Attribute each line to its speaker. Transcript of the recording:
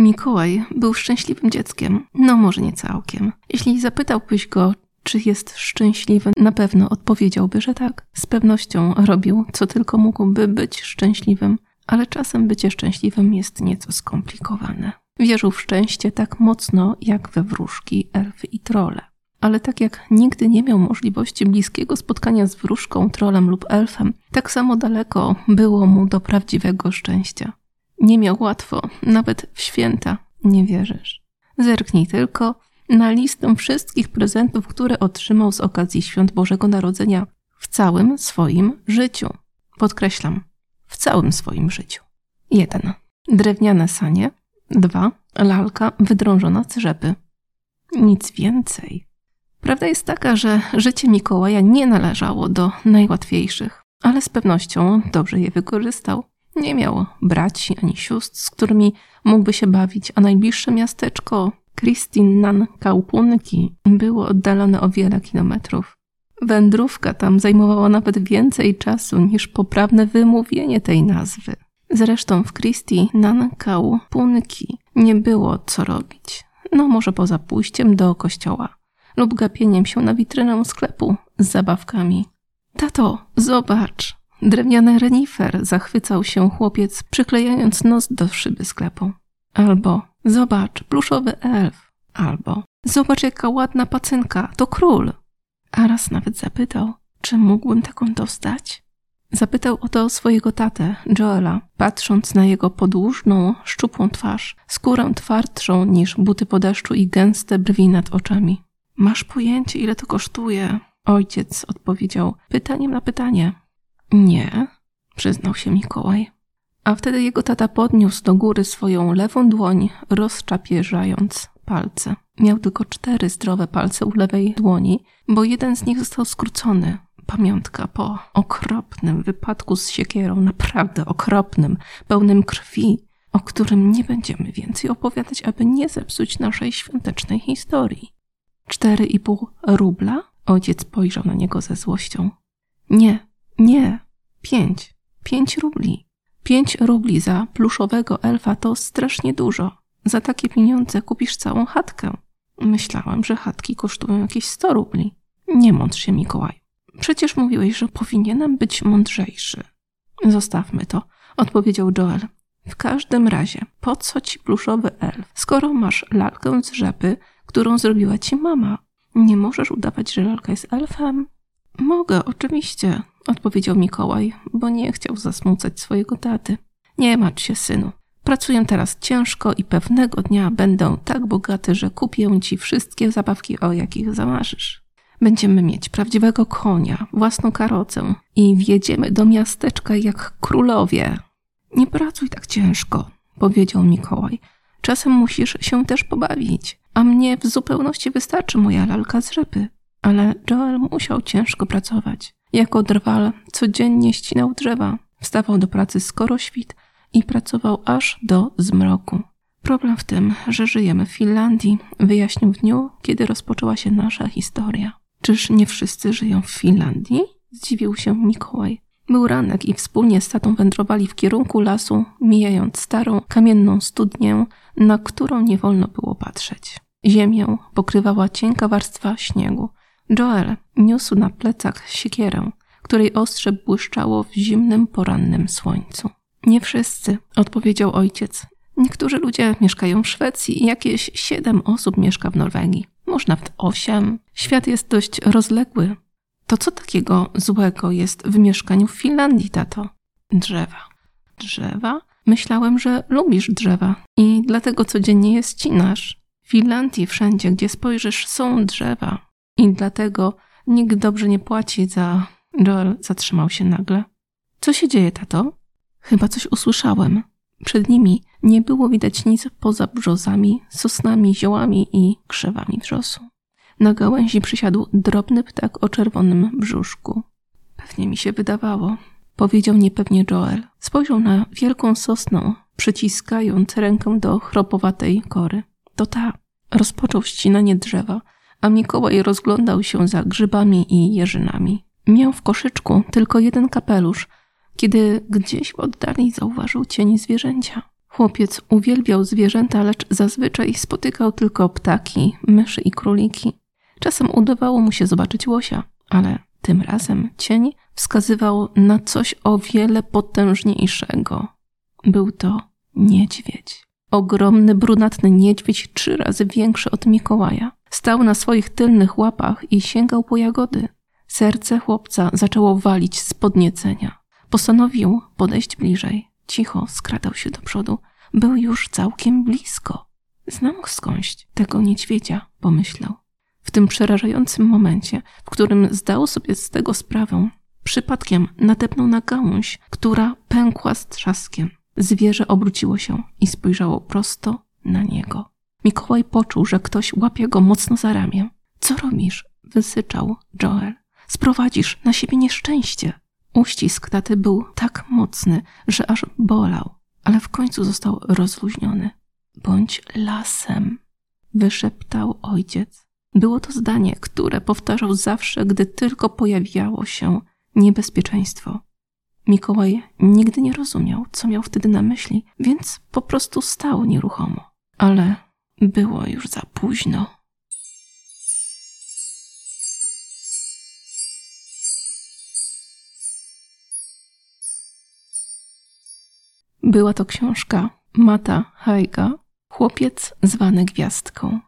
Speaker 1: Mikołaj był szczęśliwym dzieckiem. No może nie całkiem. Jeśli zapytałbyś go, czy jest szczęśliwy, na pewno odpowiedziałby, że tak. Z pewnością robił, co tylko mógłby być szczęśliwym, ale czasem bycie szczęśliwym jest nieco skomplikowane. Wierzył w szczęście tak mocno jak we wróżki, elfy i trole. Ale tak jak nigdy nie miał możliwości bliskiego spotkania z wróżką, trolem lub elfem, tak samo daleko było mu do prawdziwego szczęścia. Nie miał łatwo, nawet w święta, nie wierzysz. Zerknij tylko na listę wszystkich prezentów, które otrzymał z okazji świąt Bożego Narodzenia w całym swoim życiu. Podkreślam, w całym swoim życiu. 1. Drewniane sanie. 2. Lalka wydrążona z rzepy. Nic więcej. Prawda jest taka, że życie Mikołaja nie należało do najłatwiejszych, ale z pewnością dobrze je wykorzystał. Nie miał braci ani sióstr, z którymi mógłby się bawić, a najbliższe miasteczko Kristinnan Kaupunki było oddalone o wiele kilometrów. Wędrówka tam zajmowała nawet więcej czasu niż poprawne wymówienie tej nazwy. Zresztą w Christi Nankau Punki nie było co robić. No może poza pójściem do kościoła lub gapieniem się na witrynę sklepu z zabawkami. Tato, zobacz! Drewniany renifer zachwycał się chłopiec, przyklejając nos do szyby sklepu. Albo zobacz, pluszowy elf. Albo zobacz, jaka ładna pacynka, to król. A raz nawet zapytał, czy mógłbym taką dostać? Zapytał o to swojego tatę, Joela, patrząc na jego podłużną, szczupłą twarz, skórę twardszą niż buty po deszczu i gęste brwi nad oczami. Masz pojęcie, ile to kosztuje? Ojciec odpowiedział pytaniem na pytanie. Nie, przyznał się Mikołaj. A wtedy jego tata podniósł do góry swoją lewą dłoń, rozczapieżając palce. Miał tylko cztery zdrowe palce u lewej dłoni, bo jeden z nich został skrócony. Pamiątka po okropnym wypadku z siekierą, naprawdę okropnym, pełnym krwi, o którym nie będziemy więcej opowiadać, aby nie zepsuć naszej świątecznej historii. Cztery i pół rubla? Ojciec spojrzał na niego ze złością. Nie, nie, pięć. Pięć rubli. Pięć rubli za pluszowego elfa to strasznie dużo. Za takie pieniądze kupisz całą chatkę. Myślałam, że chatki kosztują jakieś sto rubli. Nie mądrz się, Mikołaj. Przecież mówiłeś, że powinienem być mądrzejszy. Zostawmy to, odpowiedział Joel. W każdym razie, po co ci pluszowy elf, skoro masz lalkę z rzepy, którą zrobiła ci mama? Nie możesz udawać, że lalka jest elfem? Mogę, oczywiście, odpowiedział Mikołaj, bo nie chciał zasmucać swojego taty. Nie martw się, synu. Pracuję teraz ciężko i pewnego dnia będę tak bogaty, że kupię ci wszystkie zabawki, o jakich zamarzysz. Będziemy mieć prawdziwego konia, własną karocę i wjedziemy do miasteczka jak królowie. Nie pracuj tak ciężko, powiedział Mikołaj. Czasem musisz się też pobawić, a mnie w zupełności wystarczy moja lalka z rzepy. Ale Joel musiał ciężko pracować. Jako drwal codziennie ścinał drzewa, wstawał do pracy skoro świt i pracował aż do zmroku. Problem w tym, że żyjemy w Finlandii, wyjaśnił w dniu, kiedy rozpoczęła się nasza historia. Czyż nie wszyscy żyją w Finlandii? Zdziwił się Mikołaj. Był ranek i wspólnie z tatą wędrowali w kierunku lasu, mijając starą, kamienną studnię, na którą nie wolno było patrzeć. Ziemię pokrywała cienka warstwa śniegu. Joel niósł na plecach siekierę, której ostrze błyszczało w zimnym porannym słońcu. Nie wszyscy, odpowiedział ojciec. Niektórzy ludzie mieszkają w Szwecji i jakieś siedem osób mieszka w Norwegii. Może nawet osiem. Świat jest dość rozległy. To co takiego złego jest w mieszkaniu w Finlandii, tato? Drzewa. Drzewa? Myślałem, że lubisz drzewa i dlatego codziennie je ścinasz. W Finlandii wszędzie, gdzie spojrzysz, są drzewa. I dlatego nikt dobrze nie płaci za... Joel zatrzymał się nagle. Co się dzieje, tato? Chyba coś usłyszałem. Przed nimi nie było widać nic poza brzozami, sosnami, ziołami i krzewami wrzosu. Na gałęzi przysiadł drobny ptak o czerwonym brzuszku. Pewnie mi się wydawało, powiedział niepewnie Joel. Spojrzał na wielką sosnę, przyciskając rękę do chropowatej kory. To ta. Rozpoczął ścinanie drzewa, a Mikołaj rozglądał się za grzybami i jeżynami. Miał w koszyczku tylko jeden kapelusz, kiedy gdzieś w oddali zauważył cień zwierzęcia. Chłopiec uwielbiał zwierzęta, lecz zazwyczaj spotykał tylko ptaki, myszy i króliki. Czasem udawało mu się zobaczyć łosia, ale tym razem cień wskazywał na coś o wiele potężniejszego. Był to niedźwiedź. Ogromny, brunatny niedźwiedź, trzy razy większy od Mikołaja. Stał na swoich tylnych łapach i sięgał po jagody. Serce chłopca zaczęło walić z podniecenia. Postanowił podejść bliżej. Cicho skradał się do przodu. Był już całkiem blisko. Znam skądś tego niedźwiedzia, pomyślał. W tym przerażającym momencie, w którym zdał sobie z tego sprawę, przypadkiem natepnął na gałąź, która pękła z trzaskiem. Zwierzę obróciło się i spojrzało prosto na niego. Mikołaj poczuł, że ktoś łapie go mocno za ramię. Co robisz? wysyczał Joel. Sprowadzisz na siebie nieszczęście. Uścisk taty był tak mocny, że aż bolał, ale w końcu został rozluźniony. Bądź lasem, wyszeptał ojciec. Było to zdanie, które powtarzał zawsze, gdy tylko pojawiało się niebezpieczeństwo. Mikołaj nigdy nie rozumiał, co miał wtedy na myśli, więc po prostu stał nieruchomo. Ale było już za późno. Była to książka Mata Hajka, chłopiec zwany gwiazdką.